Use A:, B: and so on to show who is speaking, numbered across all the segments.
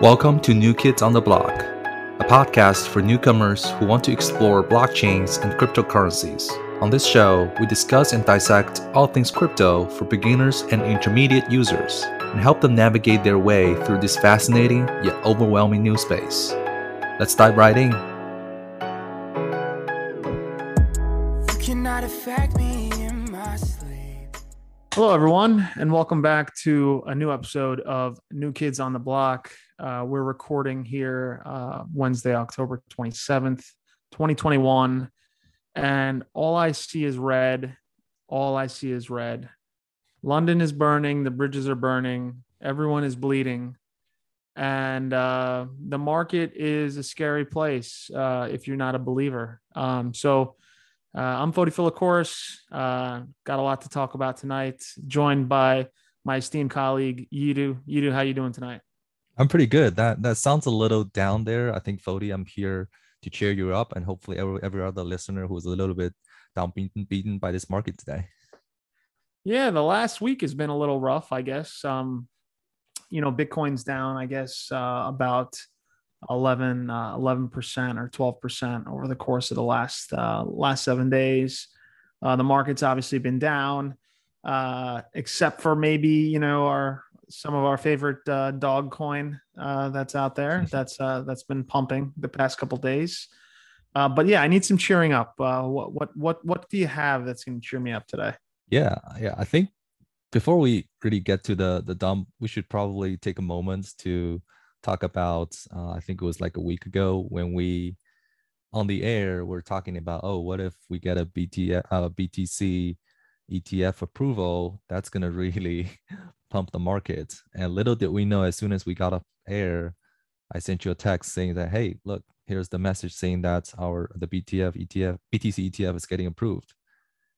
A: Welcome to New Kids on the Block, a podcast for newcomers who want to explore blockchains and cryptocurrencies. On this show, we discuss and dissect all things crypto for beginners and intermediate users and help them navigate their way through this fascinating yet overwhelming new space. Let's dive right in.
B: You cannot affect me in my sleep.
C: Hello, everyone, and welcome back to a new episode of New Kids on the Block. Uh, we're recording here uh, Wednesday, October 27th, 2021. And all I see is red. All I see is red. London is burning. The bridges are burning. Everyone is bleeding. And uh, the market is a scary place uh, if you're not a believer. Um, so, uh, I'm Fodi Philokoris. Uh, got a lot to talk about tonight. Joined by my esteemed colleague Yidu. Yidu, how you doing tonight?
A: I'm pretty good. That that sounds a little down there. I think Fodi, I'm here to cheer you up, and hopefully every every other listener who's a little bit down beaten, by this market today.
C: Yeah, the last week has been a little rough, I guess. Um, you know, Bitcoin's down, I guess, uh, about 11 uh, 11% or 12% over the course of the last uh, last 7 days. Uh, the market's obviously been down uh, except for maybe, you know, our some of our favorite uh, dog coin uh, that's out there. That's that's been pumping the past couple days. but yeah, I need some cheering up. what what what what do you have that's going to cheer me up today?
A: Yeah, yeah, I think before we really get to the the dump, we should probably take a moment to talk about uh, i think it was like a week ago when we on the air we're talking about oh what if we get a BT, uh, btc etf approval that's going to really pump the market. And little did we know as soon as we got off air i sent you a text saying that hey look here's the message saying that our the btf etf btc etf is getting approved.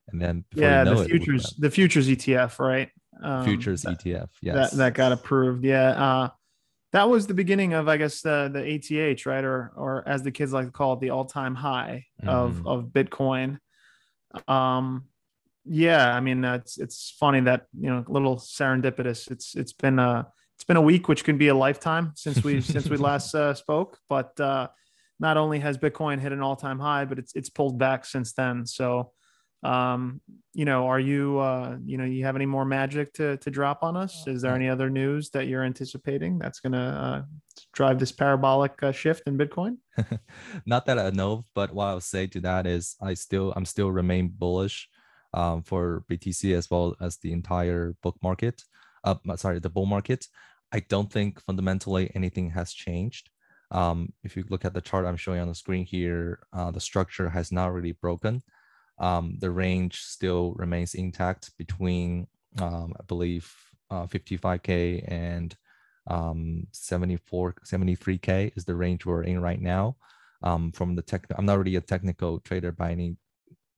A: And then
C: yeah the futures it, the futures etf right?
A: Um, futures
C: that,
A: etf
C: yes that, that got approved yeah uh that was the beginning of I guess the the ATH right? Or or as the kids like to call it the all time high mm-hmm. of of Bitcoin. Um, yeah, I mean it's it's funny that you know a little serendipitous. It's it's been a it's been a week which can be a lifetime since we since we last uh, spoke. But uh, not only has Bitcoin hit an all time high, but it's it's pulled back since then. So um you know are you uh you know you have any more magic to to drop on us is there any other news that you're anticipating that's going to uh, drive this parabolic uh, shift in bitcoin
A: not that i know but what i'll say to that is i still i'm still remain bullish um, for btc as well as the entire book market uh sorry the bull market. I don't think fundamentally anything has changed. Um, if you look at the chart i'm showing on the screen here uh, the structure has not really broken. Um, the range still remains intact between, um, I believe, uh, 55K and um, 74, 73K is the range we're in right now. Um, from the tech, I'm not really a technical trader by any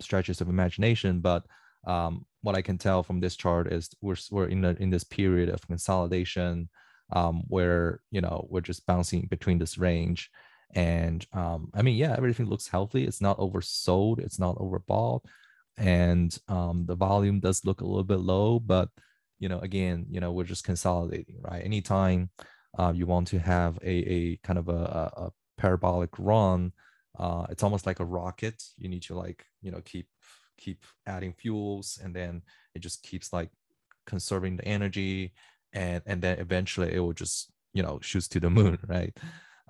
A: stretches of imagination, but um, what I can tell from this chart is we're, we're in, a, in this period of consolidation um, where, you know, we're just bouncing between this range and um, I mean, yeah, everything looks healthy. It's not oversold. It's not overbought, and um, the volume does look a little bit low. But you know, again, you know, we're just consolidating, right? Anytime uh, you want to have a, a kind of a, a parabolic run, uh, it's almost like a rocket. You need to like you know keep keep adding fuels, and then it just keeps like conserving the energy, and and then eventually it will just you know shoots to the moon, right?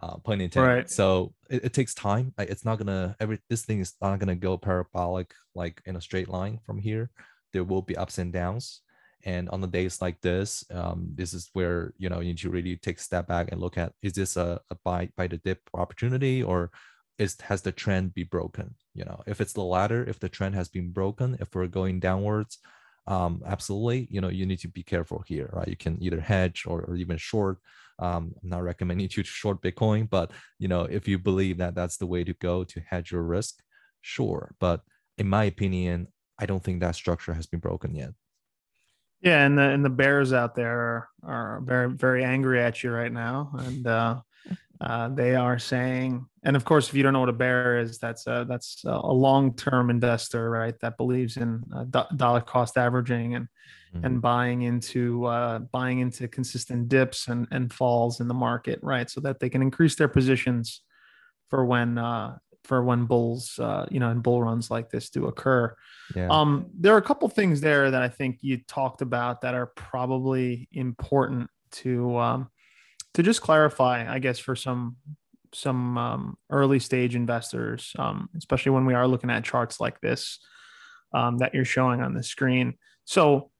A: uh, pun intended. Right. So it, it, takes time. It's not gonna every this thing is not gonna go parabolic like in a straight line from here. There will be ups and downs. And on the days like this, um, this is where you know you need to really take a step back and look at is this a, a buy by the dip opportunity or is has the trend be broken? You know, if it's the latter, if the trend has been broken, if we're going downwards, um, absolutely, you know, you need to be careful here, right? You can either hedge or, or even short um, I'm not recommending you to short Bitcoin, but you know, if you believe that that's the way to go to hedge your risk, sure. But in my opinion, I don't think that structure has been broken yet.
C: Yeah, and the and the bears out there are, are very very angry at you right now, and uh, uh, they are saying, and of course, if you don't know what a bear is, that's a, that's a long term investor, right? That believes in uh, dollar cost averaging, and mm-hmm. and buying into uh, buying into consistent dips and and falls in the market, right? So that they can increase their positions for when uh, for when bulls, uh, you know, and bull runs like this do occur. Yeah. Um, there are a couple things there that I think you talked about that are probably important to um, to just clarify, I guess, for some some um, early stage investors, um, especially when we are looking at charts like this um, that you're showing on the screen. So,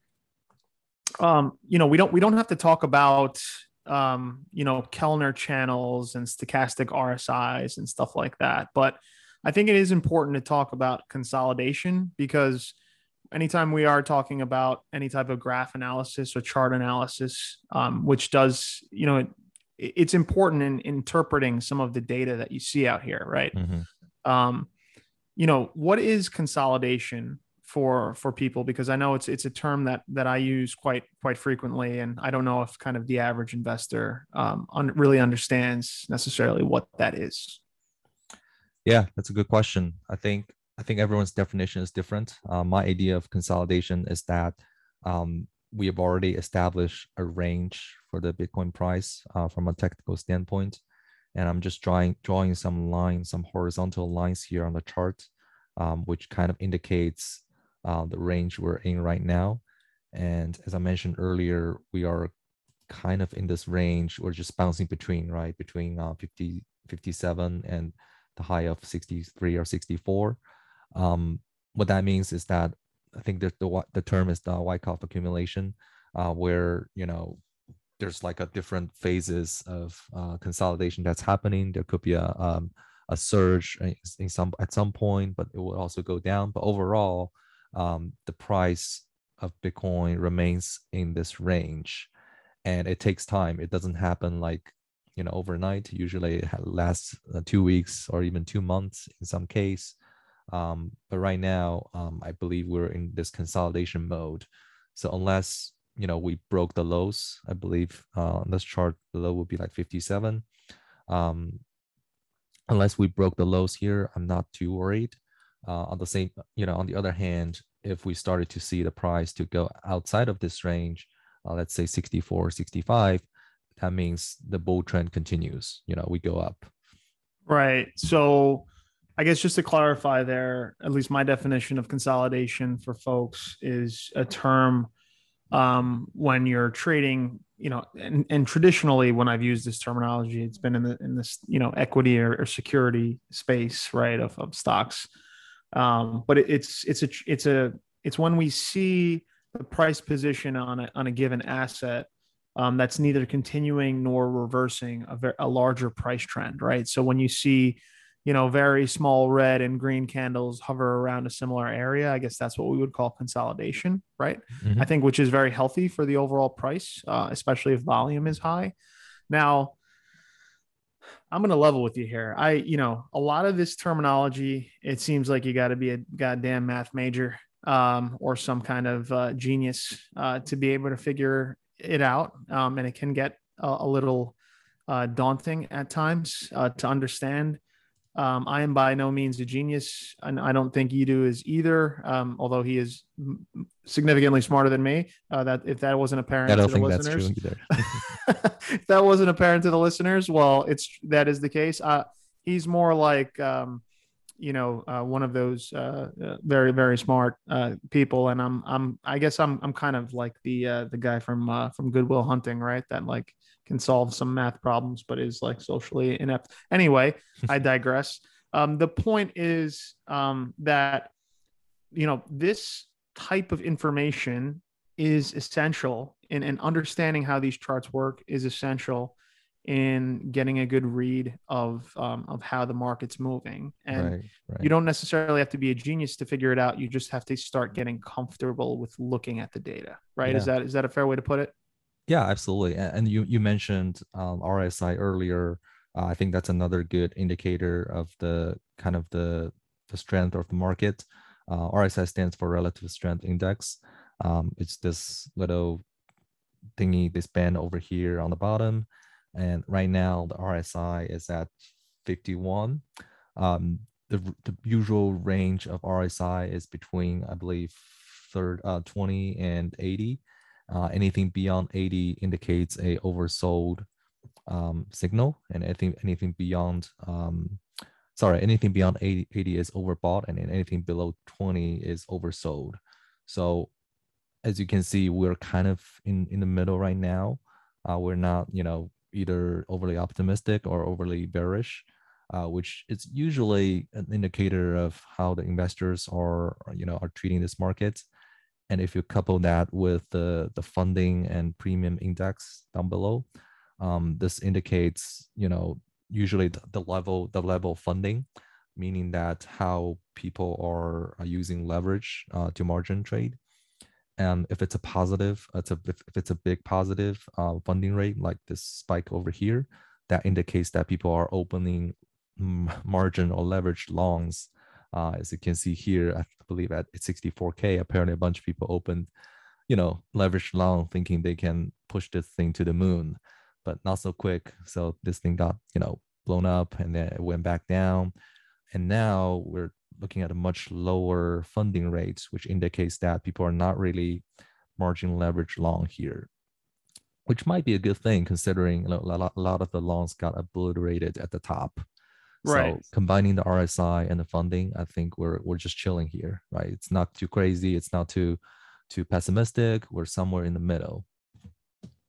C: um, you know, we don't we don't have to talk about um, you know Keltner channels and stochastic RSIs and stuff like that, but I think it is important to talk about consolidation because anytime we are talking about any type of graph analysis or chart analysis, um, which does, you know, it's important in interpreting some of the data that you see out here, right? Mm-hmm. Um, you know, what is consolidation for for people? Because I know it's it's a term that that I use quite quite frequently, and I don't know if kind of the average investor um, un- really understands necessarily what that is.
A: Yeah, that's a good question. I think I think everyone's definition is different. Uh, my idea of consolidation is that um, we have already established a range for the Bitcoin price uh, from a technical standpoint. And I'm just drawing, drawing some lines, some horizontal lines here on the chart, um, which kind of indicates uh, the range we're in right now. And as I mentioned earlier, we are kind of in this range. We're just bouncing between, right? Between uh, 50, 57 and the high of 63 or 64. Um, what that means is that I think that the the term is the Wyckoff accumulation, uh, where you know there's like a different phases of uh, consolidation that's happening. There could be a um, a surge in some at some point, but it will also go down. But overall, um, the price of Bitcoin remains in this range, and it takes time. It doesn't happen like you know overnight. Usually, it lasts uh, two weeks or even two months in some case. Um, but right now, um, I believe we're in this consolidation mode. So unless you know we broke the lows, I believe uh, this chart the low would be like 57. Um, unless we broke the lows here, I'm not too worried. Uh, on the same, you know, on the other hand, if we started to see the price to go outside of this range, uh, let's say 64, 65, that means the bull trend continues. You know, we go up.
C: Right. So I guess just to clarify there, at least my definition of consolidation for folks is a term um, when you're trading, you know, and, and traditionally when I've used this terminology, it's been in the in this, you know, equity or, or security space, right, of, of stocks. Um, but it, it's it's a it's a it's when we see the price position on a on a given asset um, that's neither continuing nor reversing a, ver- a larger price trend, right? So when you see you know, very small red and green candles hover around a similar area. I guess that's what we would call consolidation, right? Mm-hmm. I think, which is very healthy for the overall price, uh, especially if volume is high. Now, I'm going to level with you here. I, you know, a lot of this terminology, it seems like you got to be a goddamn math major um, or some kind of uh, genius uh, to be able to figure it out. Um, and it can get a, a little uh, daunting at times uh, to understand um, I am by no means a genius, and I don't think Yidu is either. Um, although he is significantly smarter than me. Uh, that if that wasn't apparent,
A: I don't think that's true
C: if that wasn't apparent to the listeners, well, it's that is the case. Uh, he's more like um, you know uh, one of those uh, uh, very very smart uh, people, and I'm I'm I guess I'm I'm kind of like the uh, the guy from uh, from Good Will Hunting, right? That like can solve some math problems, but is like socially inept. Anyway, I digress. Um, the point is um, that you know this type of information is essential in, in understanding how these charts work is essential in getting a good read of um, of how the market's moving and right, right. you don't necessarily have to be a genius to figure it out you just have to start getting comfortable with looking at the data right yeah. is that is that a fair way to put it
A: yeah, absolutely. And you you mentioned um, RSI earlier. Uh, I think that's another good indicator of the kind of the the strength of the market. Uh, RSI stands for Relative Strength Index. Um, it's this little thingy, this band over here on the bottom. And right now the RSI is at 51. Um, the, the usual range of RSI is between, I believe, third, uh, 20 and 80. Uh, anything beyond 80 indicates a oversold um, signal, and I think anything beyond, um, sorry, anything beyond 80, 80 is overbought, and anything below 20 is oversold. So, as you can see, we're kind of in in the middle right now. Uh, we're not, you know, either overly optimistic or overly bearish uh, which is usually an indicator of how the investors are, you know, are treating this market. And if you couple that with the, the funding and premium index down below, um, this indicates, you know, usually the, level, the level of funding, meaning that how people are, are using leverage uh, to margin trade. And if it's a positive, it's a, if, if it's a big positive uh, funding rate, like this spike over here, that indicates that people are opening margin or leverage longs. Uh, as you can see here, I believe at 64k, apparently a bunch of people opened, you know, leverage long, thinking they can push this thing to the moon, but not so quick. So this thing got, you know, blown up and then it went back down. And now we're looking at a much lower funding rate, which indicates that people are not really margin leverage long here, which might be a good thing considering a lot, a lot of the longs got obliterated at the top. Right. So combining the RSI and the funding, I think we're we're just chilling here, right? It's not too crazy. It's not too too pessimistic. We're somewhere in the middle.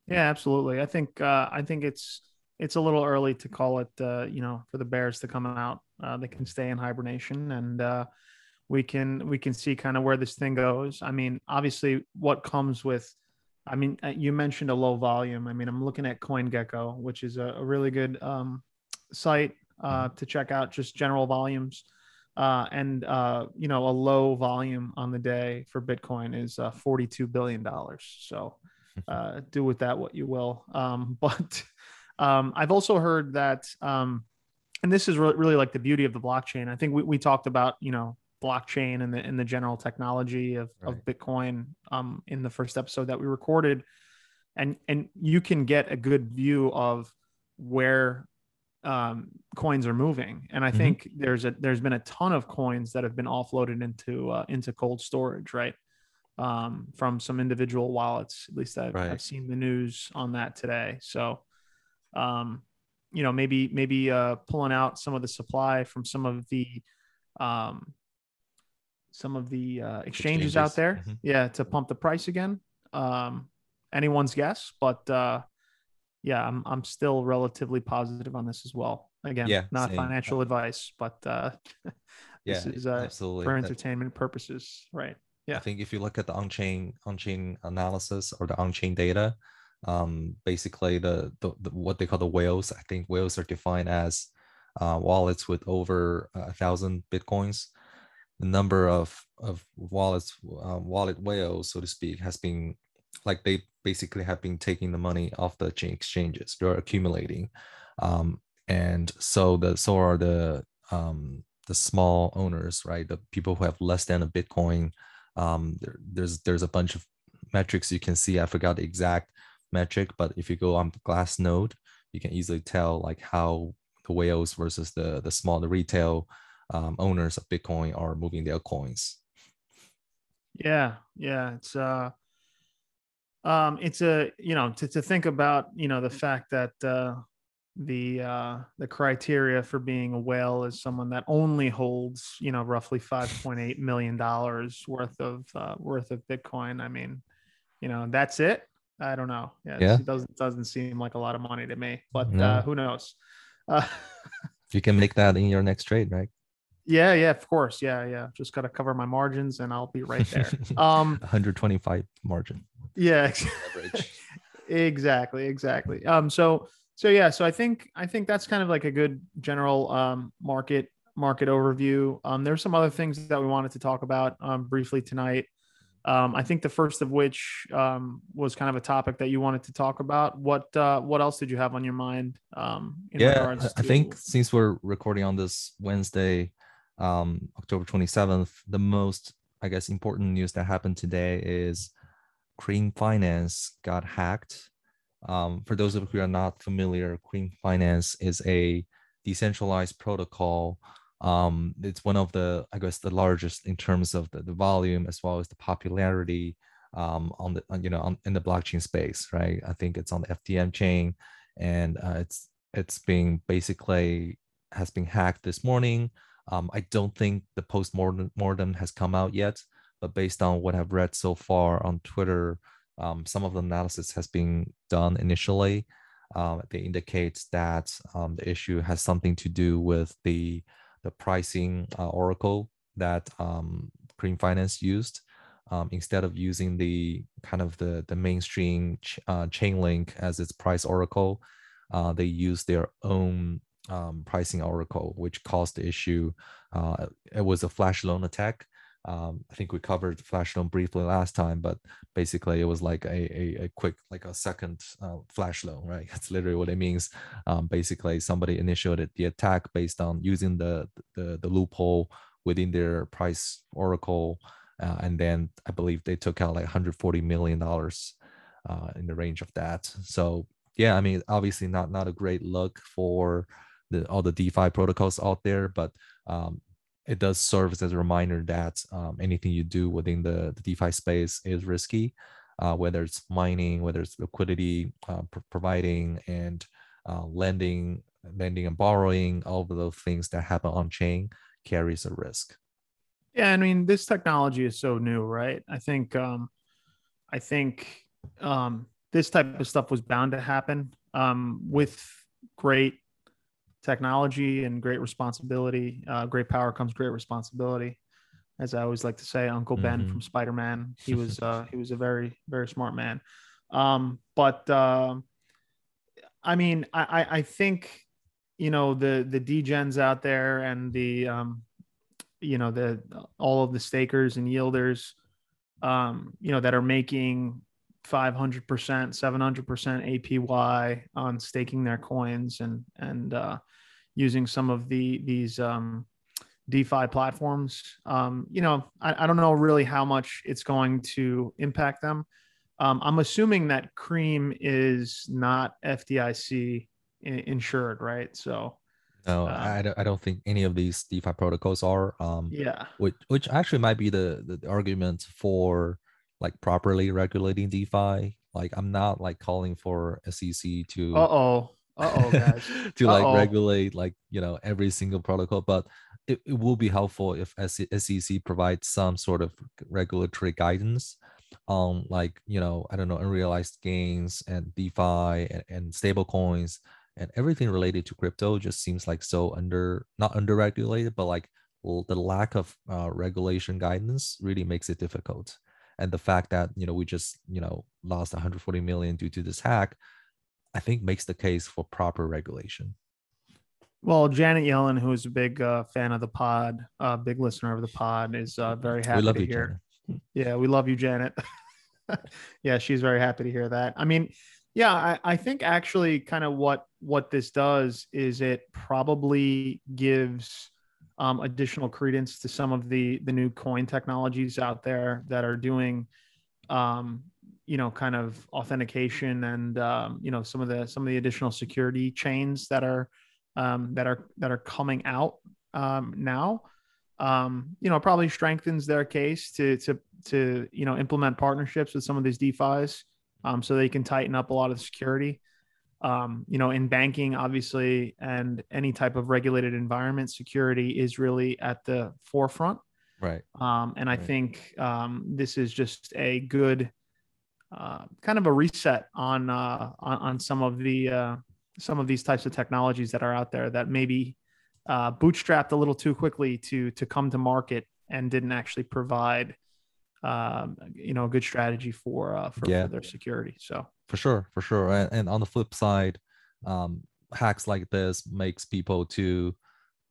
C: Yeah, absolutely. I think uh, I think it's it's a little early to call it. Uh, you know, for the Bears to come out, uh, they can stay in hibernation, and uh, we can we can see kind of where this thing goes. I mean, obviously, what comes with I mean, uh, you mentioned a low volume. I mean, I'm looking at CoinGecko, which is a, a really good um, site uh, to check out just general volumes. Uh, and uh, you know, a low volume on the day for Bitcoin is uh, forty-two billion dollars. So uh, do with that what you will. Um, but um, I've also heard that, um, and this is really, really like the beauty of the blockchain. I think we, we talked about you know blockchain and the and the general technology of, right. of Bitcoin um, in the first episode that we recorded, and and you can get a good view of where um, coins are moving, and I mm-hmm. think there's a there's been a ton of coins that have been offloaded into uh, into cold storage, right? Um, from some individual wallets. At least I've, right. I've seen the news on that today. So, um, you know, maybe maybe uh, pulling out some of the supply from some of the um, some of the uh, exchanges, exchanges, out there, mm-hmm. yeah, to pump the price again. Um, anyone's guess, but uh, yeah, I'm I'm still relatively positive on this as well. Again, yeah, not same. financial advice, but uh,
A: this yeah, is uh, absolutely
C: for entertainment purposes, right? Yeah,
A: I think if you look at the on-chain on-chain analysis or the on-chain data, um, basically the, the, the what they call the whales. I think whales are defined as uh, wallets with over a thousand bitcoins. The number of of wallets, uh, wallet whales, so to speak, has been like they basically have been taking the money off the exchanges. They're accumulating, um, and so the so are the um, the small owners, right? The people who have less than a Bitcoin. Um, there, there's there's a bunch of metrics you can see. I forgot the exact metric, but if you go on Glassnode, you can easily tell like how the whales versus the the small the retail um, owners of Bitcoin are moving their coins.
C: Yeah, yeah, it's uh um, it's a you know to, to think about you know the fact that uh, the uh, the criteria for being a whale is someone that only holds you know roughly 5.8 million dollars worth of uh, worth of Bitcoin. I mean, you know that's it. I don't know. Yeah, yeah. it doesn't doesn't seem like a lot of money to me, but no. uh, who knows? Uh,
A: you can make that in your next trade, right?
C: Yeah, yeah, of course. Yeah, yeah. Just got to cover my margins and I'll be right there. Um
A: 125 margin.
C: Yeah. exactly, exactly. Um so so yeah, so I think I think that's kind of like a good general um market market overview. Um there's some other things that we wanted to talk about um briefly tonight. Um, I think the first of which um, was kind of a topic that you wanted to talk about. What uh, what else did you have on your mind? Um,
A: yeah, I think since we're recording on this Wednesday, um, October 27th, the most, I guess, important news that happened today is Cream Finance got hacked. Um, for those of you who are not familiar, Cream Finance is a decentralized protocol Um, it's one of the, I guess, the largest in terms of the, the volume as well as the popularity um, on the, you know, on, in the blockchain space, right? I think it's on the FTM chain, and uh, it's it's being basically has been hacked this morning. Um, I don't think the post mortem has come out yet, but based on what I've read so far on Twitter, um, some of the analysis has been done initially. Uh, they indicate that um, the issue has something to do with the the pricing uh, oracle that um, Cream Finance used. Um, instead of using the kind of the the mainstream ch- uh, Chainlink as its price oracle, uh, they use their own um, pricing oracle, which caused the issue. Uh, it was a flash loan attack. Um, I think we covered flash loan briefly last time, but basically it was like a, a, a quick, like a second uh, flash loan, right? That's literally what it means. Um, basically, somebody initiated the attack based on using the, the, the loophole within their price oracle. Uh, and then I believe they took out like 140 million dollars uh, in the range of that. So yeah, I mean, obviously not not a great look for the, all the DeFi protocols out there, but um, it does serve as a reminder that um, anything you do within the, the DeFi space is risky, uh, whether it's mining, whether it's liquidity uh, pr- providing, and uh, lending, lending and borrowing, all of those things that happen on chain carries a risk.
C: Yeah, I mean, this technology is so new, right? I think, um, I think um, this type of stuff was bound to happen um, with great technology and great responsibility. Uh, great power comes great responsibility, as I always like to say. Uncle Ben mm-hmm. from Spider Man. He was uh, he was a very very smart man. Um, but uh, I mean, I, I think you know the the degens out there and the um, you know the all of the stakers and yielders um, you know that are making 500%, 700% APY on staking their coins and and uh, using some of the these um, DeFi platforms. Um, you know, I, I, don't know really how much it's going to impact them. Um, I'm assuming that Cream is not FDIC insured, right? So.
A: No, uh, I, don't, I don't think any of these DeFi protocols are. Um,
C: yeah.
A: Which, which actually might be the, the argument for like properly regulating DeFi. Like I'm not like calling for SEC to
C: uh oh uh oh guys
A: to Uh-oh. like regulate like you know every single protocol, but it, it will be helpful if SEC provides some sort of regulatory guidance on like you know I don't know unrealized gains and DeFi and, and stable coins and everything related to crypto just seems like so under not under regulated but like the lack of uh, regulation guidance really makes it difficult and the fact that you know we just you know lost 140 million due to this hack i think makes the case for proper regulation.
C: Well janet yellen who is a big uh, fan of the pod a uh, big listener of the pod is uh, very happy to you, hear janet. yeah we love you janet. Yeah she's very happy to hear that. I mean yeah I, I think actually kind of what what this does is it probably gives um, additional credence to some of the the new coin technologies out there that are doing um, you know kind of authentication and um, you know some of the some of the additional security chains that are um, that are that are coming out um, now. Um, you know probably strengthens their case to to to you know implement partnerships with some of these defis so they can tighten up a lot of the security um, you know, in banking, obviously, and any type of regulated environment, security is really at the forefront.
A: Right.
C: Um, and I right. think um, this is just a good uh, kind of a reset on, uh, on, on some of the uh, some of these types of technologies that are out there that maybe uh, bootstrapped a little too quickly to to come to market and didn't actually provide um, you know a good strategy for uh, for, yeah. for their security. So
A: for sure for sure and, and on the flip side um, hacks like this makes people to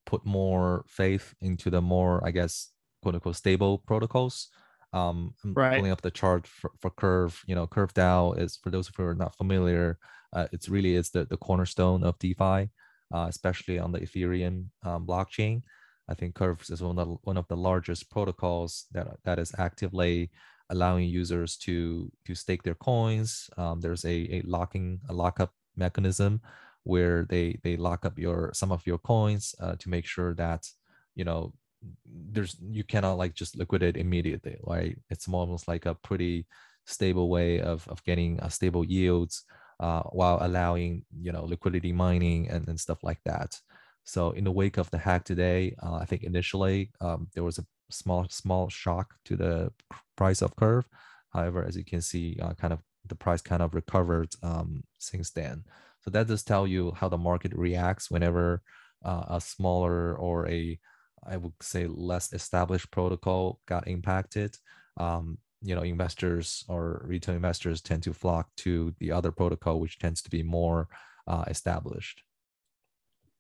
A: put more faith into the more i guess quote unquote stable protocols um I'm
C: right.
A: pulling up the chart for, for curve you know curve dao is for those of you who are not familiar uh, it's really is the, the cornerstone of defi uh, especially on the ethereum um, blockchain i think curve is one of the, one of the largest protocols that that is actively allowing users to to stake their coins. Um, there's a, a locking a lockup mechanism where they they lock up your some of your coins uh, to make sure that you know there's you cannot like just liquidate immediately right it's almost like a pretty stable way of, of getting a stable yields uh, while allowing you know liquidity mining and, and stuff like that so in the wake of the hack today uh, i think initially um, there was a small small shock to the price of curve however as you can see uh, kind of the price kind of recovered um, since then so that does tell you how the market reacts whenever uh, a smaller or a I would say less established protocol got impacted. Um, you know, investors or retail investors tend to flock to the other protocol, which tends to be more uh, established.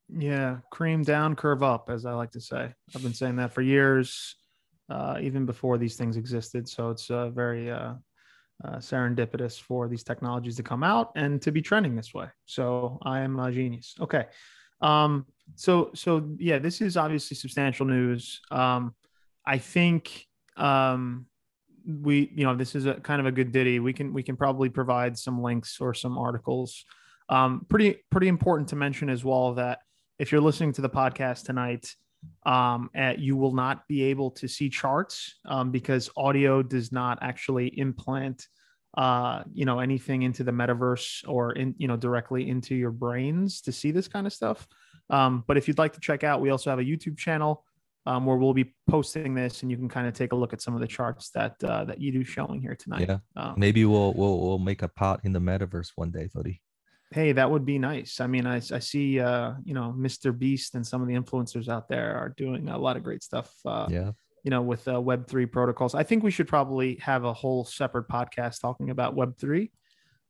C: Yeah, cream down, curve up, as I like to say. I've been saying that for years, uh, even before these things existed. So it's uh, very uh, uh, serendipitous for these technologies to come out and to be trending this way. So I am a genius. Okay. Um, so so yeah, this is obviously substantial news. Um, I think um, we you know this is a kind of a good ditty. We can we can probably provide some links or some articles. Um, pretty pretty important to mention as well that if you're listening to the podcast tonight, um, at, you will not be able to see charts um, because audio does not actually implant uh, you know anything into the metaverse or in you know directly into your brains to see this kind of stuff. Um, but if you'd like to check out, we also have a YouTube channel um, where we'll be posting this, and you can kind of take a look at some of the charts that uh, that you do showing here tonight.
A: Yeah, um, maybe we'll we'll we'll make a pot in the metaverse one day, Fodi.
C: Hey, that would be nice. I mean, I, I see, uh, you know, Mr. Beast and some of the influencers out there are doing a lot of great stuff. Uh,
A: yeah.
C: You know, with uh, Web three protocols. I think we should probably have a whole separate podcast talking about Web three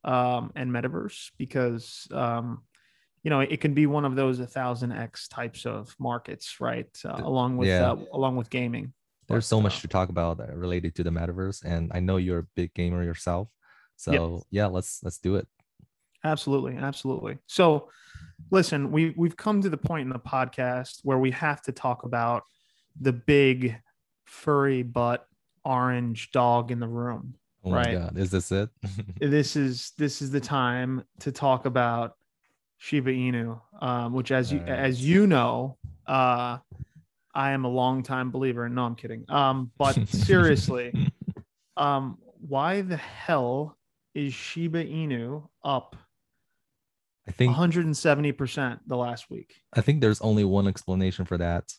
C: um, and metaverse because um, you know it can be one of those a thousand x types of markets right uh, along with yeah. uh, along with gaming
A: there's so much uh, to talk about related to the metaverse and i know you're a big gamer yourself so yeah let's let's do it
C: absolutely absolutely so listen we we've come to the point in the podcast where we have to talk about the big furry butt orange dog in the room
A: oh right God. is this it
C: this is this is the time to talk about Shiba Inu, um, which, as you as you know, uh, I am a long time believer. And no, I'm kidding. Um, but seriously, um, why the hell is Shiba Inu up?
A: I think
C: 170 percent the last week.
A: I think there's only one explanation for that,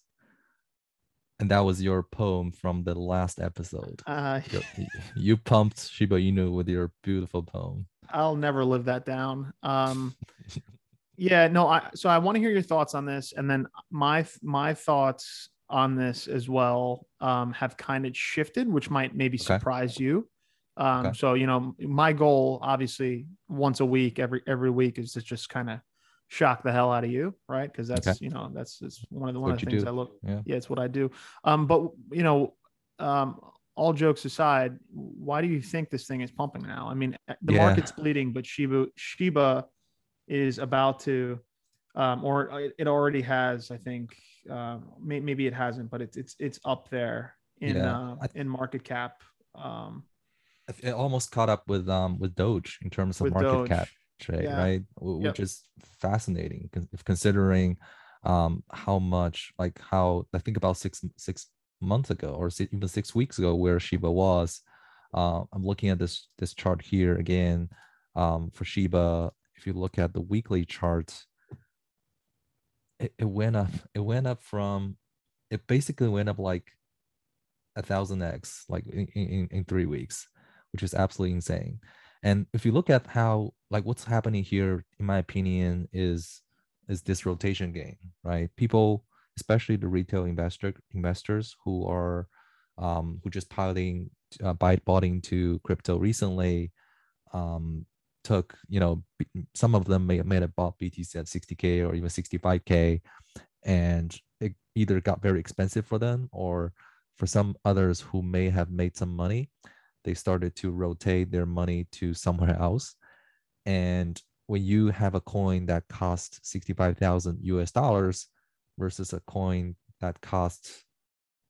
A: and that was your poem from the last episode. Uh, you, you pumped Shiba Inu with your beautiful poem.
C: I'll never live that down. Um, yeah, no, I so I want to hear your thoughts on this, and then my my thoughts on this as well um, have kind of shifted, which might maybe okay. surprise you. Um, okay. So you know, my goal, obviously, once a week, every every week, is to just kind of shock the hell out of you, right? Because that's okay. you know that's, it's one of the one of the things do. I look. Yeah. yeah, it's what I do. Um, but you know, um, all jokes aside, why do you think this thing is pumping now? I mean, the yeah. market's bleeding, but Shiba Shiba is about to, um, or it already has, I think, uh, maybe it hasn't, but it's it's it's up there in yeah. uh, in market cap. Um,
A: almost caught up with um with Doge in terms of market Doge. cap trade, yeah. right? Which yep. is fascinating considering um how much like how I think about six six months ago or even six weeks ago where Shiba was. Uh, I'm looking at this this chart here again um, for Shiba if you look at the weekly charts, it, it went up. It went up from, it basically went up like a thousand x, like in, in, in three weeks, which is absolutely insane. And if you look at how, like, what's happening here, in my opinion, is is this rotation game, right? People, especially the retail investor investors who are um, who just piling uh, buy bought into crypto recently, um, took, you know, some of them may, have may have bought BTC at 60K or even 65K, and it either got very expensive for them or for some others who may have made some money, they started to rotate their money to somewhere else. And when you have a coin that costs 65,000 US dollars versus a coin that costs,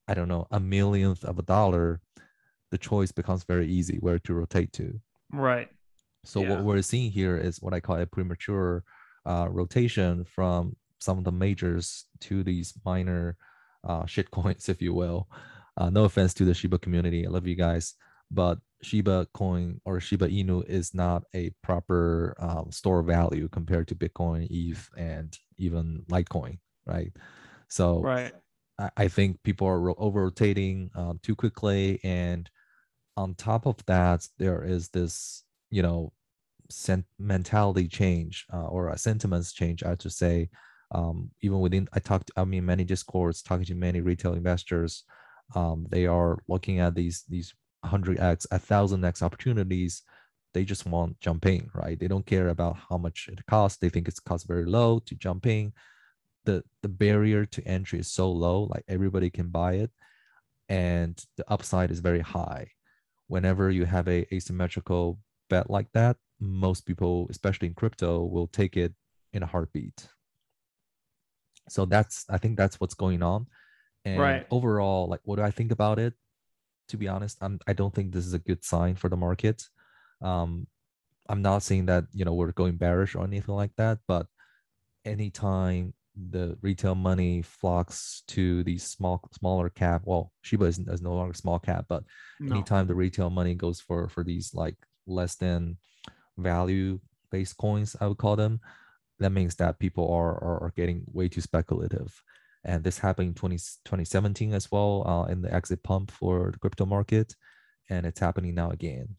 A: I don't know, a millionth of a dollar, the choice becomes very easy where to rotate to.
C: Right.
A: So yeah. what we're seeing here is what I call a premature uh, rotation from some of the majors to these minor uh, shit coins, if you will. Uh, no offense to the Shiba community, I love you guys, but Shiba coin or Shiba Inu is not a proper um, store value compared to Bitcoin, ETH, and even Litecoin, right? So
C: right.
A: I, I think people are over rotating um, too quickly, and on top of that, there is this, you know, sent mentality change uh, or a sentiments change. I have to say, um, even within I talked, I mean, many discords, talking to many retail investors, um, they are looking at these these 100x, 1000x opportunities. They just want jumping, right? They don't care about how much it costs. They think it's cost very low to jump in. The the barrier to entry is so low, like everybody can buy it, and the upside is very high. Whenever you have a asymmetrical bet like that, most people, especially in crypto, will take it in a heartbeat. So that's I think that's what's going on. And
C: right.
A: overall, like what do I think about it? To be honest, I'm I don't think this is a good sign for the market. Um, I'm not saying that you know we're going bearish or anything like that, but anytime the retail money flocks to these small smaller cap, well, Shiba is, is no longer small cap, but no. anytime the retail money goes for for these like less than value based coins, I would call them, that means that people are, are, are getting way too speculative. And this happened in 20, 2017 as well uh, in the exit pump for the crypto market. And it's happening now again.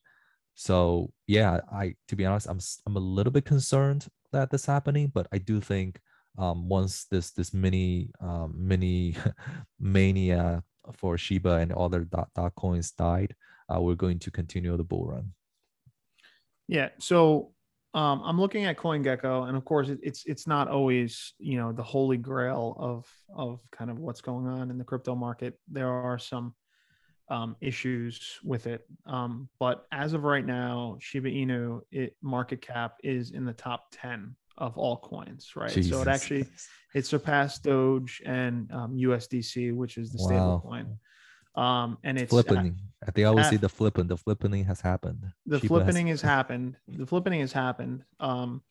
A: So yeah, I to be honest, I'm I'm a little bit concerned that this happening, but I do think um, once this this mini um, mini mania for Shiba and other dot, dot coins died, uh, we're going to continue the bull run.
C: Yeah. So um, I'm looking at CoinGecko, and of course, it, it's it's not always you know the holy grail of of kind of what's going on in the crypto market. There are some um, issues with it, um, but as of right now, Shiba Inu it market cap is in the top ten of all coins, right? Jesus. So it actually it surpassed Doge and USDC, um, which is the stable coin. Um, and it's
A: flipping. At, they always at, say the flipping. The flipping has happened.
C: The flipping has, has happened. The flipping has happened. Um,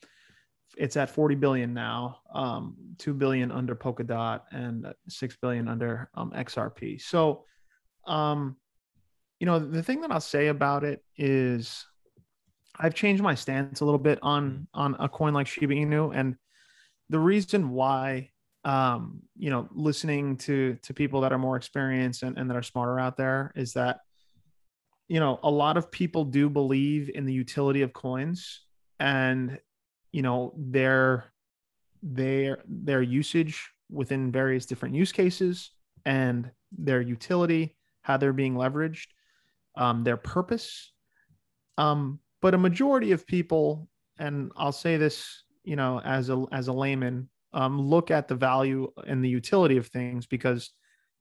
C: it's at 40 billion now, um, 2 billion under Polkadot and 6 billion under um, XRP. So, um, you know, the thing that I'll say about it is I've changed my stance a little bit on mm-hmm. on a coin like Shiba Inu, and the reason why um, you know, listening to to people that are more experienced and, and that are smarter out there is that you know a lot of people do believe in the utility of coins and you know their their their usage within various different use cases and their utility how they're being leveraged um, their purpose. Um, but a majority of people and i'll say this you know as a as a layman um, look at the value and the utility of things because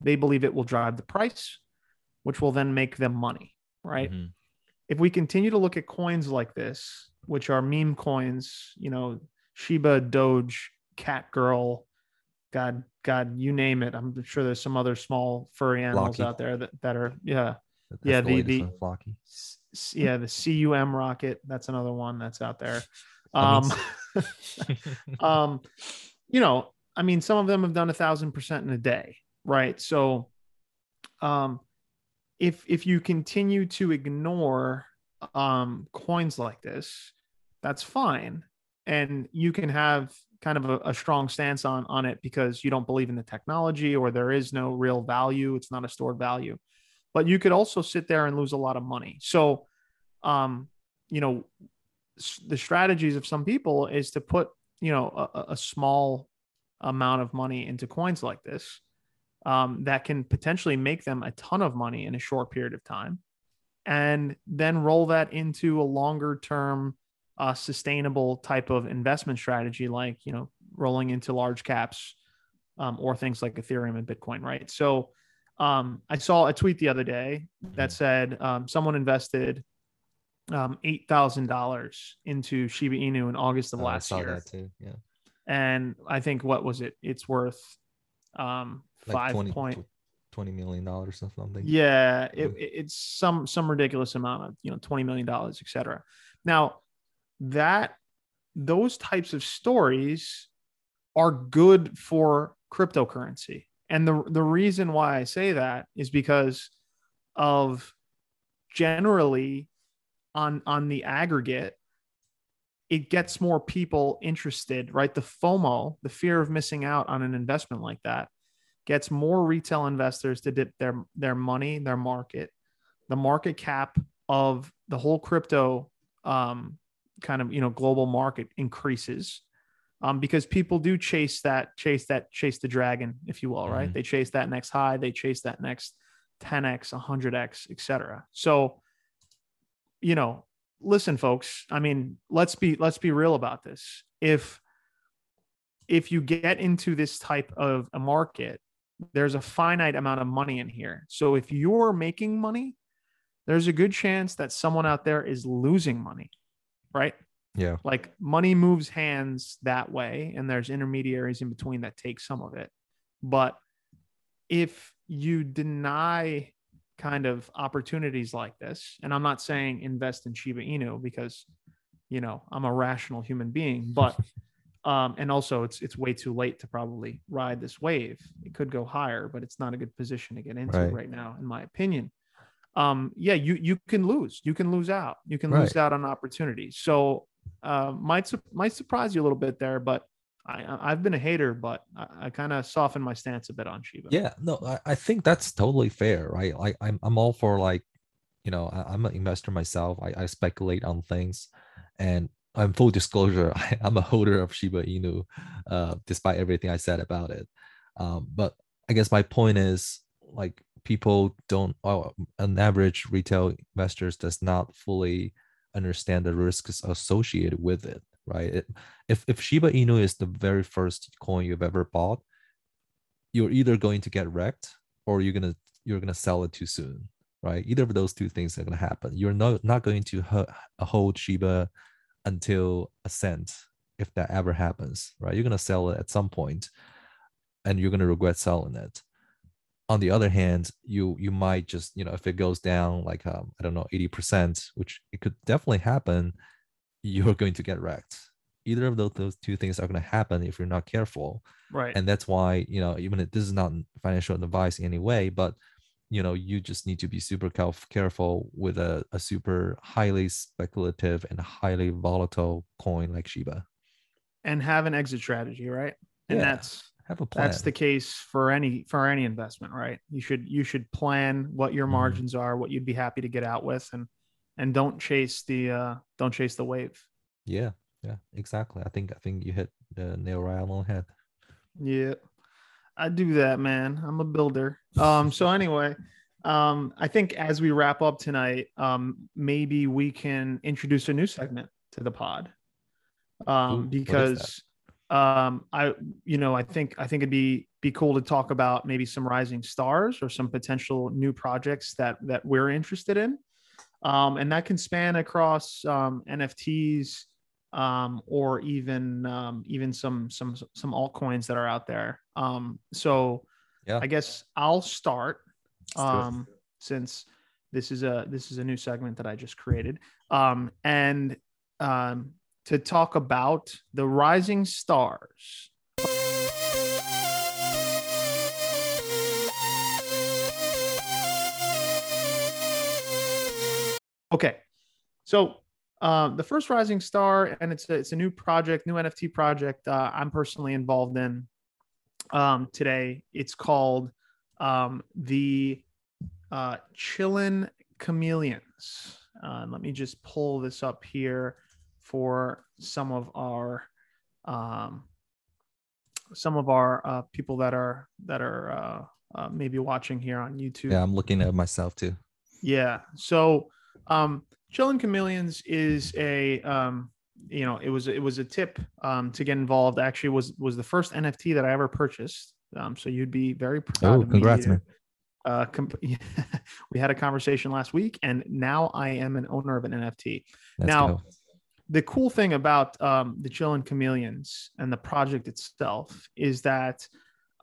C: they believe it will drive the price, which will then make them money, right? Mm-hmm. If we continue to look at coins like this, which are meme coins, you know, Shiba, Doge, Cat Girl, God, God, you name it. I'm sure there's some other small furry animals Floki. out there that, that are, yeah, that's yeah, the the, Floki. yeah, the CUM rocket. That's another one that's out there. Um, um, you know, I mean, some of them have done a thousand percent in a day, right? So, um, if if you continue to ignore um, coins like this, that's fine, and you can have kind of a, a, strong stance on on it because you don't believe in the technology or there is no real value. It's not a stored value, but you could also sit there and lose a lot of money. So, um, you know, the strategies of some people is to put you know a, a small amount of money into coins like this um, that can potentially make them a ton of money in a short period of time and then roll that into a longer term uh, sustainable type of investment strategy like you know rolling into large caps um, or things like ethereum and bitcoin right so um, i saw a tweet the other day that mm-hmm. said um, someone invested um, eight thousand dollars into Shiba Inu in August of oh, last year.
A: Yeah.
C: And I think what was it? It's worth um like five
A: 20,
C: point
A: 20 million dollars or something.
C: Yeah, it, it's some some ridiculous amount of you know 20 million dollars, etc. Now that those types of stories are good for cryptocurrency and the the reason why I say that is because of generally on on the aggregate it gets more people interested, right? The FOMO, the fear of missing out on an investment like that, gets more retail investors to dip their their money, their market, the market cap of the whole crypto um, kind of you know global market increases um, because people do chase that chase that chase the dragon, if you will, right?
A: Mhm.
C: They chase that next high, they chase that next 10x, 100x, etc. So, you know, listen, folks. I mean, let's be let's be real about this. If if you get into this type of a market, there's a finite amount of money in here. So if you're making money, there's a good chance that someone out there is losing money, right?
A: Yeah.
C: Like money moves hands that way, and there's intermediaries in between that take some of it. But if you deny kind of opportunities like this, and I'm not saying invest in Shiba Inu because, you know, I'm a rational human being, but um, and also it's it's way too late to probably ride this wave. It could go higher, but it's not a good position to get into
A: Right.
C: right, now, in my opinion. Um, yeah, you you can lose. You can lose out. You can lose out on opportunities. So uh, might su- might surprise you a little bit there, but I I've been a hater, but I, I kind of softened my stance a bit on Shiba.
A: Yeah, no, I, I think that's totally fair, right? Like I'm I'm all for like, you know, I, I'm an investor myself. I, I speculate on things and I'm full disclosure, I, I'm a holder of Shiba Inu, uh, despite everything I said about it. Um, but I guess my point is like people don't oh, an average retail investors does not fully understand the risks associated with it, right? It, if if Shiba Inu is the very first coin you've ever bought, you're either going to get wrecked or you're gonna you're gonna sell it too soon, right? Either of those two things are gonna happen. You're not not going to ho- hold Shiba until a cent if that ever happens, right? You're gonna sell it at some point, and you're gonna regret selling it. On the other hand, you you might just you know if it goes down like um, I don't know eighty percent, which it could definitely happen, you're going to get wrecked. Either of those, those two things are going to happen if you're not careful
C: Right.
A: and that's why you know even if this is not financial advice in any way but you know you just need to be super careful with a, a super highly speculative and highly volatile coin like shiba
C: and have an exit strategy, right? And
A: Yeah,
C: that's
A: have a plan
C: that's the case for any for any investment, right? You should you should plan what your
A: Mhm.
C: margins are, what you'd be happy to get out with, and and don't chase the uh don't chase the wave.
A: yeah yeah exactly i think i think you hit the nail right on the head
C: Yeah, I do that, man. I'm a builder. Um, so anyway, um, I think as we wrap up tonight, um, maybe we can introduce a new segment to the pod. Um,
A: that?
C: because um, I, you know, I think I think it'd be be cool to talk about maybe some rising stars or some potential new projects that that we're interested in, um, and that can span across um, NFTs um, or even um, even some some some altcoins that are out there. Um, so
A: Yeah.
C: I guess I'll start
A: Let's do it.
C: um, since this is a this is a new segment that I just created, um, and um, to talk about the rising stars. Okay, so uh, the first rising star, and it's a, it's a new project, new NFT project. Uh, I'm personally involved in um, today. It's called um, the uh, Chillin Chameleons. Uh, let me just pull this up here for some of our um, some of our uh, people that are that are uh, uh, maybe watching here on YouTube.
A: yeah i'm looking at myself too
C: Yeah. So, um, Chillin' Chameleons is a, um, you know, it was it was a tip um, to get involved. Actually, was was the first NFT that I ever purchased. Um, so you'd be very proud.
A: oh congrats man
C: Uh, comp- we had a conversation last week, and now I am an owner of an NFT.
A: Let's
C: Now,
A: go.
C: the cool thing about um, the Chillin' Chameleons and the project itself is that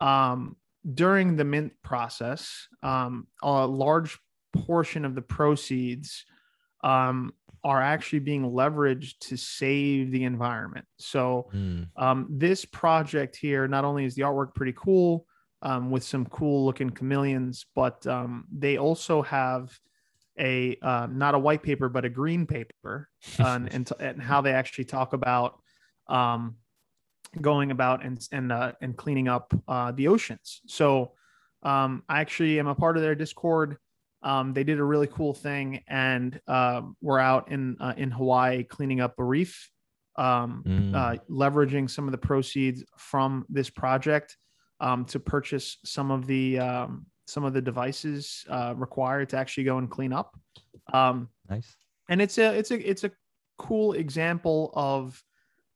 C: um, during the mint process, um, a large portion of the proceeds um, are actually being leveraged to save the environment. So
A: Mm,
C: um, this project here, not only is the artwork pretty cool, um, with some cool looking chameleons, but um, they also have a uh, not a white paper but a green paper and, and, and how they actually talk about um, going about and and uh, and cleaning up uh, the oceans. So um, I actually am a part of their Discord. Um, they did a really cool thing, and uh, we're out in uh, in Hawaii cleaning up a reef, um,
A: Mm.
C: uh, leveraging some of the proceeds from this project um, to purchase some of the um, some of the devices uh, required to actually go and clean up. Um,
A: Nice.
C: and it's a it's a it's a cool example of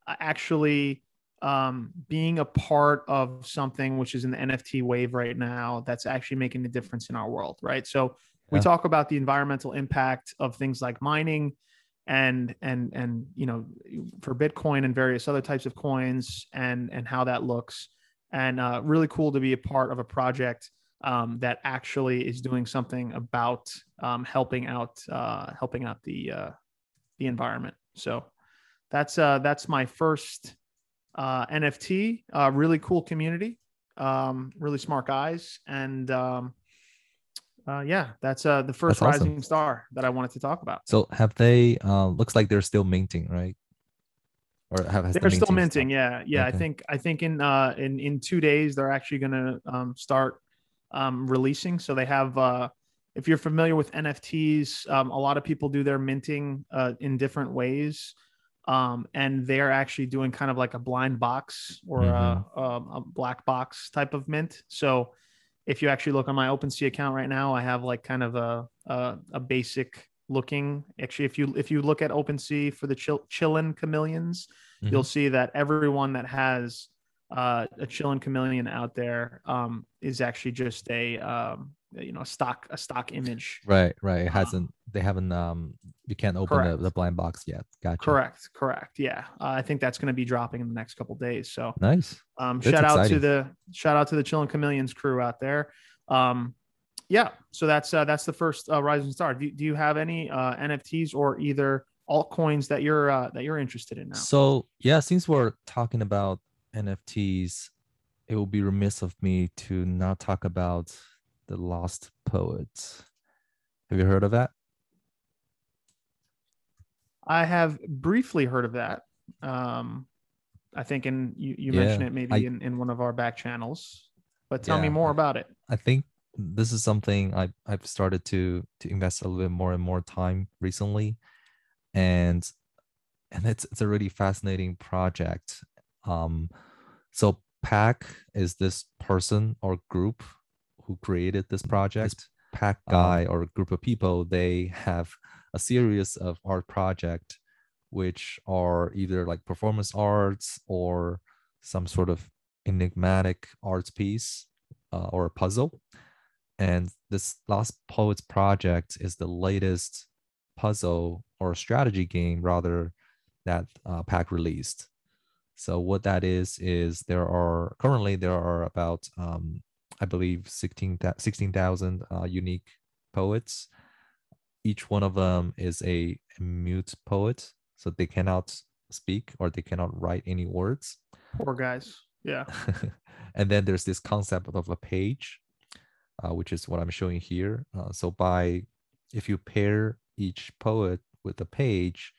C: uh, actually um, being a part of something which is an NFT wave right now that's actually making a difference in our world, right? So we
A: Yeah.
C: talk about the environmental impact of things like mining and and and you know for Bitcoin and various other types of coins and and how that looks and uh, really cool to be a part of a project um, that actually is doing something about um, helping out uh, helping out the uh, the environment. So that's uh, that's my first uh, NFT. Uh, really cool community, um, really smart guys, and um, uh, yeah, that's uh, the first
A: That's awesome.
C: rising star that I wanted to talk about.
A: So have they? Uh, looks like they're still minting, right? Or have has
C: They're still
A: minting stopped?
C: yeah, yeah. I think I think in uh, in in two days they're actually going to um, start um, releasing. So they have. Uh, if you're familiar with NFTs, um, a lot of people do their minting uh, in different ways. Um, and they're actually doing kind of like a blind box or a, um, a black box type of mint. So if you actually look on my OpenSea account right now, I have like kind of a a, a basic looking. Actually, if you if you look at OpenSea for the chill, chillin chameleons,
A: Mhm.
C: you'll see that everyone that has uh, a chillin chameleon out there um, is actually just a um, you know a stock a stock image.
A: Right, right. It
C: Uh,
A: hasn't. They haven't. Um, you can't open the, the blind box yet. Gotcha.
C: Correct, correct. Yeah, uh, I think that's going to be dropping in the next couple days. So
A: Nice.
C: um,
A: That's
C: shout out to the shout out to the Chillin' Chameleons crew out there. Um, yeah, so that's uh, that's the first uh, rising star. Do, do you have any uh, NFTs or either altcoins that you're uh, that you're interested in now?
A: So yeah, since we're talking about NFTs, it will be remiss of me to not talk about the Lost Poets. Have you heard of that?
C: I have briefly heard of that. Um, I think in you, you
A: Yeah,
C: mentioned it maybe
A: I-
C: in, in one of our back channels, but tell me more about it.
A: I think this is something I I've started to to invest a little bit more and more time recently, and and it's it's a really fascinating project. Um, so Pak is this person or group who created this project. Pak
C: Uh-huh.
A: guy or group of people they have a series of art project which are either like performance arts or some sort of enigmatic arts piece uh, or a puzzle. And this Lost Poets project is the latest puzzle or strategy game, rather, that uh, Pak released. So what that is is there are currently there are about um, I believe 16 16,000 uh, unique poets. Each one of them is a, a mute poet, so they cannot speak or they cannot write any words.
C: Poor guys. Yeah.
A: and then there's this concept of a page, uh, which is what I'm showing here. Uh, so by if you pair each poet with a page,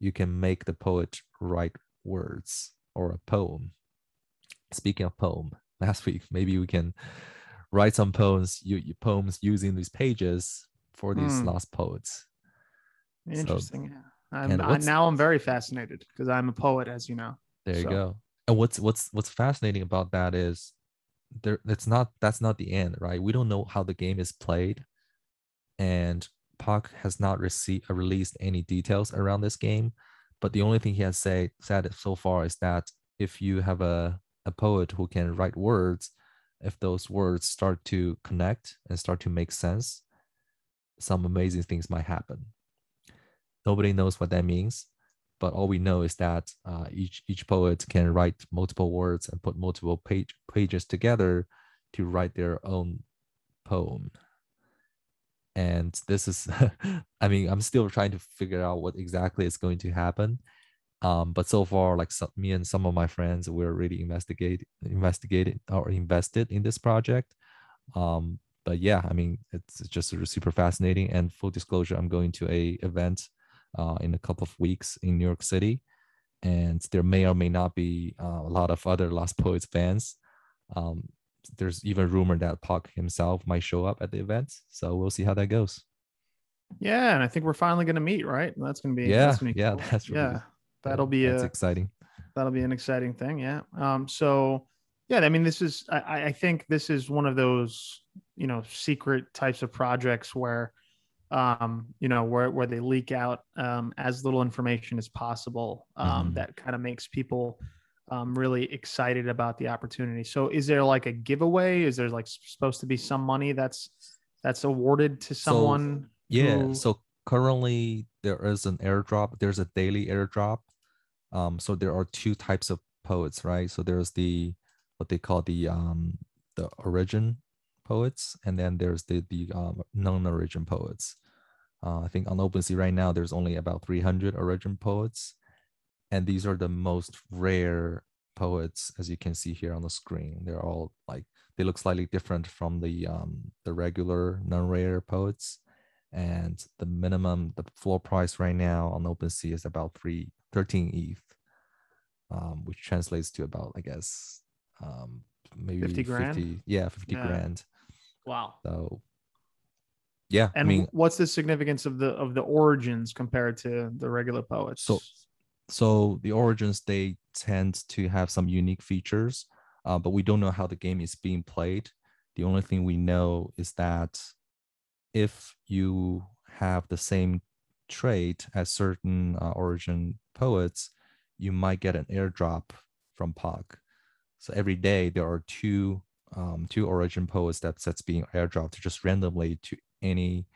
A: you can make the poet write words or a poem. Speaking of poem, last week maybe we can write some poems, you, you- poems using these pages for these
C: Hmm.
A: lost poets.
C: Interesting. yeah. I'm,
A: and
C: I, now I'm very fascinated because I'm a poet, as you know.
A: There you go. And what's what's what's fascinating about that is there that's not that's not the end, right? We don't know how the game is played. And Pak has not received released any details around this game. But the only thing he has say, said so far is that if you have a, a poet who can write words, if those words start to connect and start to make sense, some amazing things might happen. Nobody knows what that means, but all we know is that uh, each each poet can write multiple words and put multiple page pages together to write their own poem. And this is, I mean, I'm still trying to figure out what exactly is going to happen. Um, but so far, like so, me and some of my friends, we're really investigate investigated or invested in this project. Um, but yeah, I mean, it's just super fascinating. And full disclosure, I'm going to a event uh, in a couple of weeks in New York City, and there may or may not be uh, a lot of other Lost Poets fans. Um, there's even rumor that Pak himself might show up at the event, so we'll see how that goes.
C: Yeah, and I think we're finally going to meet, right? That's going to be
A: yeah,
C: that's gonna
A: be yeah, cool. that's
C: really, yeah, that'll be
A: that's
C: a,
A: exciting.
C: That'll be an exciting thing, yeah. Um, so yeah, I mean, this is I, I think this is one of those you know secret types of projects where um you know where where they leak out um as little information as possible um mm-hmm. that kind of makes people um really excited about the opportunity. So is there like a giveaway? Is there like supposed to be some money that's that's awarded to someone
A: so, yeah who... so currently there is an airdrop there's a daily airdrop. Um so there are two types of poets right? So there's the what they call the um the origin poets, and then there's the the um, non-origin poets. Uh, I think on OpenSea right now there's only about 300 origin poets, and these are the most rare poets, as you can see here on the screen. They're all like they look slightly different from the um, the regular non-rare poets, and the minimum the floor price right now on OpenSea is about three 13 ETH, um, which translates to about I guess um, maybe
C: 50 grand
A: 50, yeah 50 yeah. grand
C: Wow.
A: So yeah.
C: And I mean, what's the significance of the of the origins compared to the regular poets?
A: So so the origins they tend to have some unique features, uh, but we don't know how the game is being played. The only thing we know is that if you have the same trait as certain uh, origin poets, you might get an airdrop from Pak. So every day there are two um, two origin poets that that's being airdropped just randomly to any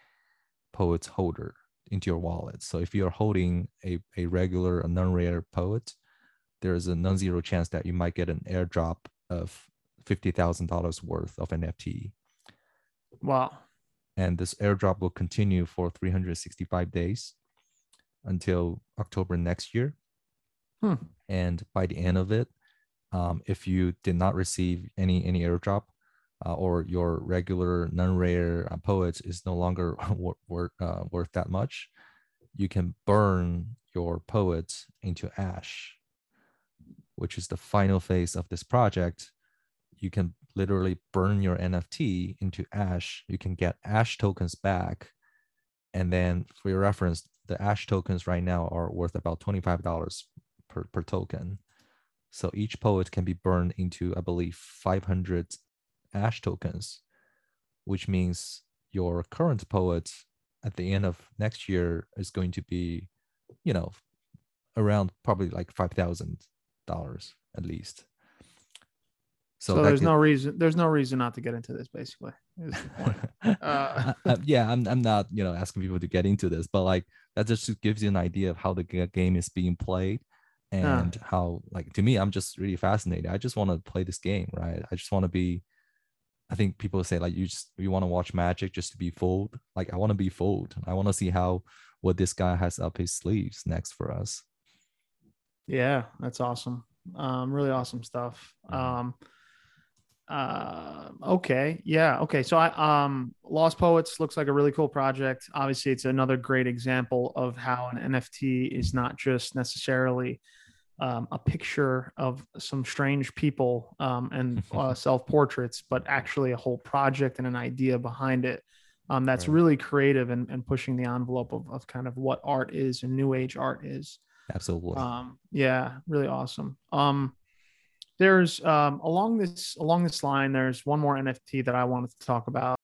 A: poet's holder into your wallet. So if you're holding a, a regular, a non-rare poet, there's a non-zero chance that you might get an airdrop of fifty thousand dollars worth of NFT.
C: Wow.
A: And this airdrop will continue for 365 days until October next year.
C: Hmm.
A: And by the end of it, um, if you did not receive any any airdrop uh, or your regular non-rare uh, poet is no longer worth uh, worth that much, you can burn your poet into ash, which is the final phase of this project. You can literally burn your NFT into ash. You can get ash tokens back, and then for your reference, the ash tokens right now are worth about twenty five dollars per per token. So each poet can be burned into, I believe, 500 ash tokens, which means your current poet at the end of next year is going to be, you know, around probably like five thousand dollars at least.
C: So, so there's no reason there's no reason not to get into this basically.
A: uh, uh, yeah, I'm I'm not you know asking people to get into this, but like that just gives you an idea of how the game is being played and huh. how like to me i'm just really fascinated i just want to play this game right i just want to be i think people say like you just you want to watch magic just to be fooled? Like i want to be fooled. I want to see how what this guy has up his sleeves next for us.
C: Yeah that's awesome. Um really awesome stuff. Mm-hmm. um uh okay yeah okay so i um lost poets looks like a really cool project. Obviously it's another great example of how an nft is not just necessarily um, a picture of some strange people um, and uh, self portraits, but actually a whole project and an idea behind it. Um, that's right. really creative and, and pushing the envelope of, of kind of what art is and new age art is.
A: Absolutely.
C: Um, yeah, really awesome. Um, there's um, along this along this line, there's one more NFT that I wanted to talk about.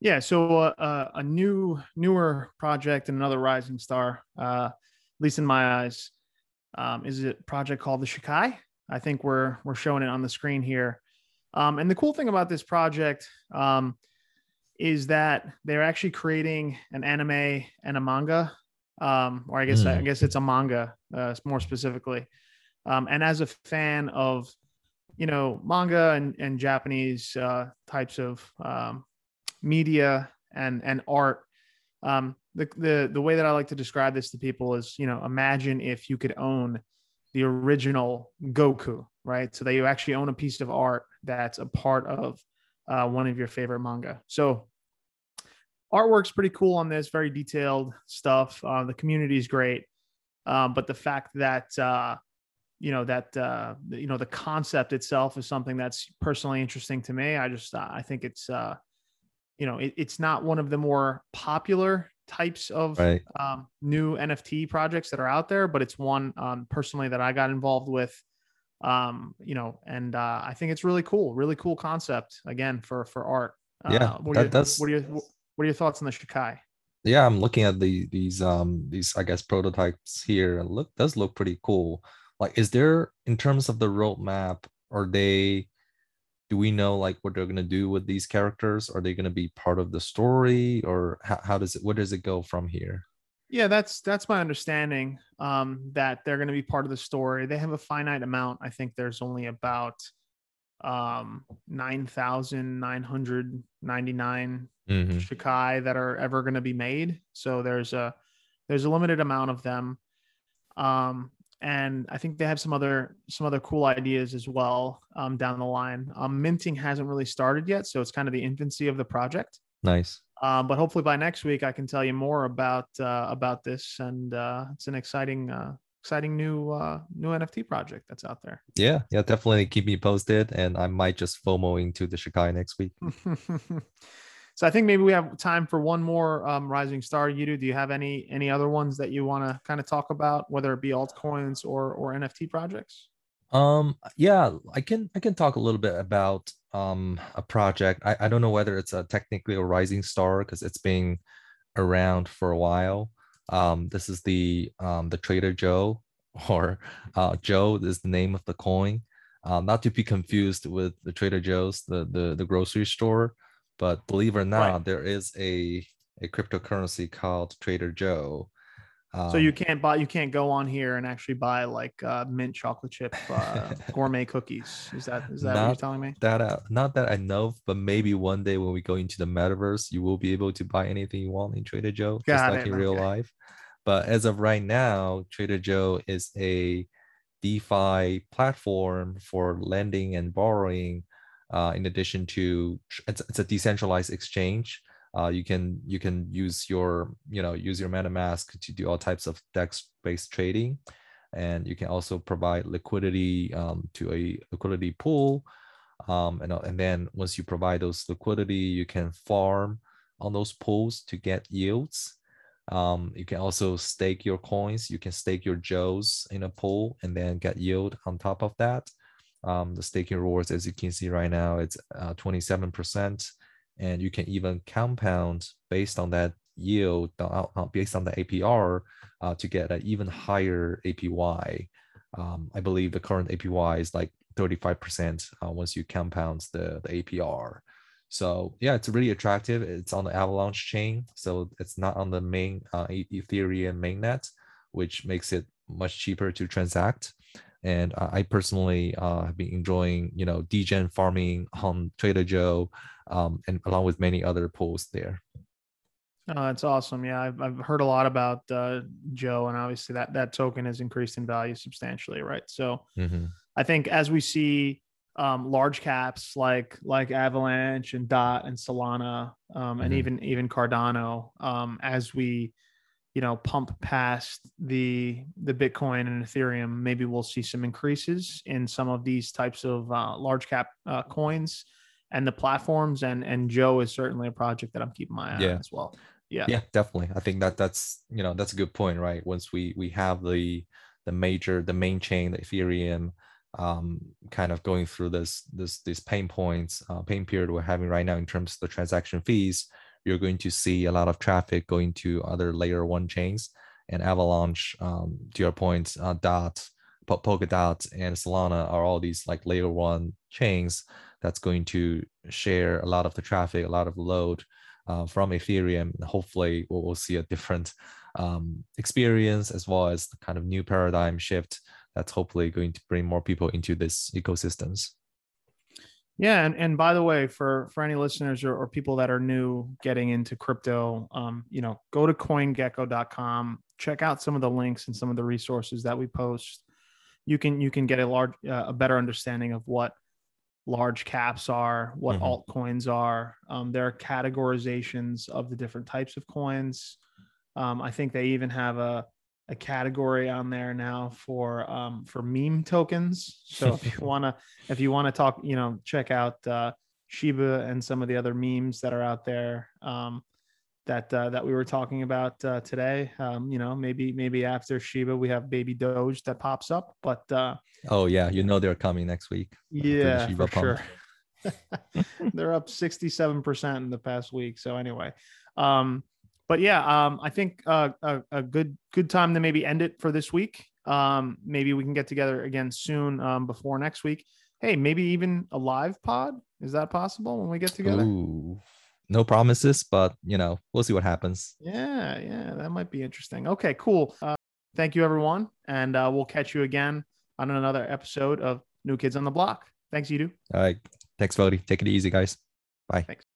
C: Yeah, so uh, uh, a new, newer project and another rising star, uh, at least in my eyes, um, is a project called the Shikai. I think we're we're showing it on the screen here. Um, and the cool thing about this project um, is that they're actually creating an anime and a manga, um, or I guess mm. I guess it's a manga uh, more specifically. Um, and as a fan of, you know, manga and, and Japanese uh, types of um, media and and art. Um, the the the way that I like to describe this to people is, you know, imagine if you could own the original Goku, right? So that you actually own a piece of art that's a part of uh, one of your favorite manga. So artwork's pretty cool on this, very detailed stuff. Uh, the community is great, um, but the fact that uh, you know that uh, you know the concept itself is something that's personally interesting to me. I just uh, I think it's uh, you know it, it's not one of the more popular types of right. um, new NFT projects that are out there, but it's one um, personally that I got involved with. Um, you know, and uh, I think it's really cool, really cool concept again for for art.
A: Uh, yeah,
C: what are, that, your, what are your what are your thoughts on the Shikai?
A: Yeah, I'm looking at the these um these I guess prototypes here. Look, does look pretty cool. Like, is there in terms of the roadmap? Are they do we know like what they're going to do with these characters? Are they going to be part of the story or how, how does it where does it go from here?
C: Yeah that's that's my understanding um that they're going to be part of the story. They have a finite amount. I think there's only about um 9999 mm-hmm. shikai that are ever going to be made. So there's a there's a limited amount of them. Um and I think they have some other some other cool ideas as well um, down the line. Um, minting hasn't really started yet, so it's kind of the infancy of the project.
A: Nice.
C: Um, but hopefully by next week I can tell you more about uh, about this, and uh, it's an exciting uh, exciting new uh, new NFT project that's out there.
A: Yeah, yeah, definitely keep me posted, and I might just FOMO into the Shikai next week.
C: So I think maybe we have time for one more um, rising star. You do? Do you have any any other ones that you want to kind of talk about, whether it be altcoins or or NFT projects?
A: Um, yeah, I can I can talk a little bit about um a project. I, I don't know whether it's a technically a rising star because it's been around for a while. Um, this is the um the Trader Joe or uh Joe is the name of the coin. Um, not to be confused with the Trader Joe's, the the the grocery store. But believe it or not, right. there is a a cryptocurrency called Trader Joe.
C: Um, so you um, can't buy, you can't go on here and actually buy like uh, mint chocolate chip uh, gourmet cookies. Is that is that what you're telling me?
A: That uh, not that I know, but maybe one day when we go into the metaverse, you will be able to buy anything you want in Trader Joe, Got just like in real okay. life. But as of right now, Trader Joe is a DeFi platform for lending and borrowing uh, in addition to it's, it's a decentralized exchange. Uh, you can you can use your you know use your metamask to do all types of dex based trading. And you can also provide liquidity um, to a liquidity pool. Um, and, and then once you provide those liquidity you can farm on those pools to get yields. Um, you can also stake your coins. You can stake your joes in a pool and then get yield on top of that um, the staking rewards, as you can see right now, it's uh, 27%. And you can even compound based on that yield, uh, based on the APR, uh, to get an even higher APY. Um, I believe the current APY is like 35% uh, once you compound the, the APR. So yeah, it's really attractive. It's on the Avalanche chain, so it's not on the main uh, Ethereum mainnet, which makes it much cheaper to transact and I personally uh, have been enjoying, you know, degen farming on Trader Joe, um, and along with many other posts there.
C: Oh, that's awesome. Yeah, I've, I've heard a lot about uh, Joe, and obviously that that token has increased in value substantially, right? So mm-hmm. I think as we see um, large caps like like Avalanche and Dot and Solana, um, and mm-hmm. even even Cardano, um, as we you know pump past the the bitcoin and ethereum maybe we'll see some increases in some of these types of uh, large cap uh, coins and the platforms. And and joe is certainly a project that i'm keeping my eye yeah. on as well. Yeah.
A: Yeah definitely. I think that that's you know that's a good point right? Once we we have the the major the main chain the ethereum um, kind of going through this this these pain points uh, pain period we're having right now in terms of the transaction fees you're going to see a lot of traffic going to other layer one chains and Avalanche, um, to your point, uh, Dot, Polkadot, and Solana are all these like layer one chains that's going to share a lot of the traffic, a lot of load uh, from Ethereum. Hopefully, we'll, we'll see a different um, experience as well as the kind of new paradigm shift that's hopefully going to bring more people into this ecosystems.
C: Yeah, and, and by the way, for for any listeners or, or people that are new getting into crypto, um, you know, go to coingecko.com, check out some of the links and some of the resources that we post. You can you can get a large uh, a better understanding of what large caps are, what mm-hmm. altcoins are. Um, there are categorizations of the different types of coins. Um, I think they even have a a category on there now for um, for meme tokens. So if you wanna if you wanna talk, you know, check out uh, Shiba and some of the other memes that are out there um, that uh, that we were talking about uh, today. Um, you know, maybe maybe after Shiba we have Baby Doge that pops up, but uh,
A: oh yeah, you know they're coming next week.
C: Yeah, for sure. they're up sixty seven percent in the past week. So anyway. Um, but yeah, um, I think uh, a, a, good good time to maybe end it for this week. Um, maybe we can get together again soon um, before next week. Hey, maybe even a live pod. Is that possible when we get together?
A: Ooh, no promises, but you know we'll see what happens.
C: Yeah, yeah, that might be interesting. Okay, cool. Uh, thank you, everyone, and uh, we'll catch you again on another episode of New Kids on the Block. Thanks, you do.
A: All right, thanks, Fodi. Take it easy, guys. Bye.
C: Thanks.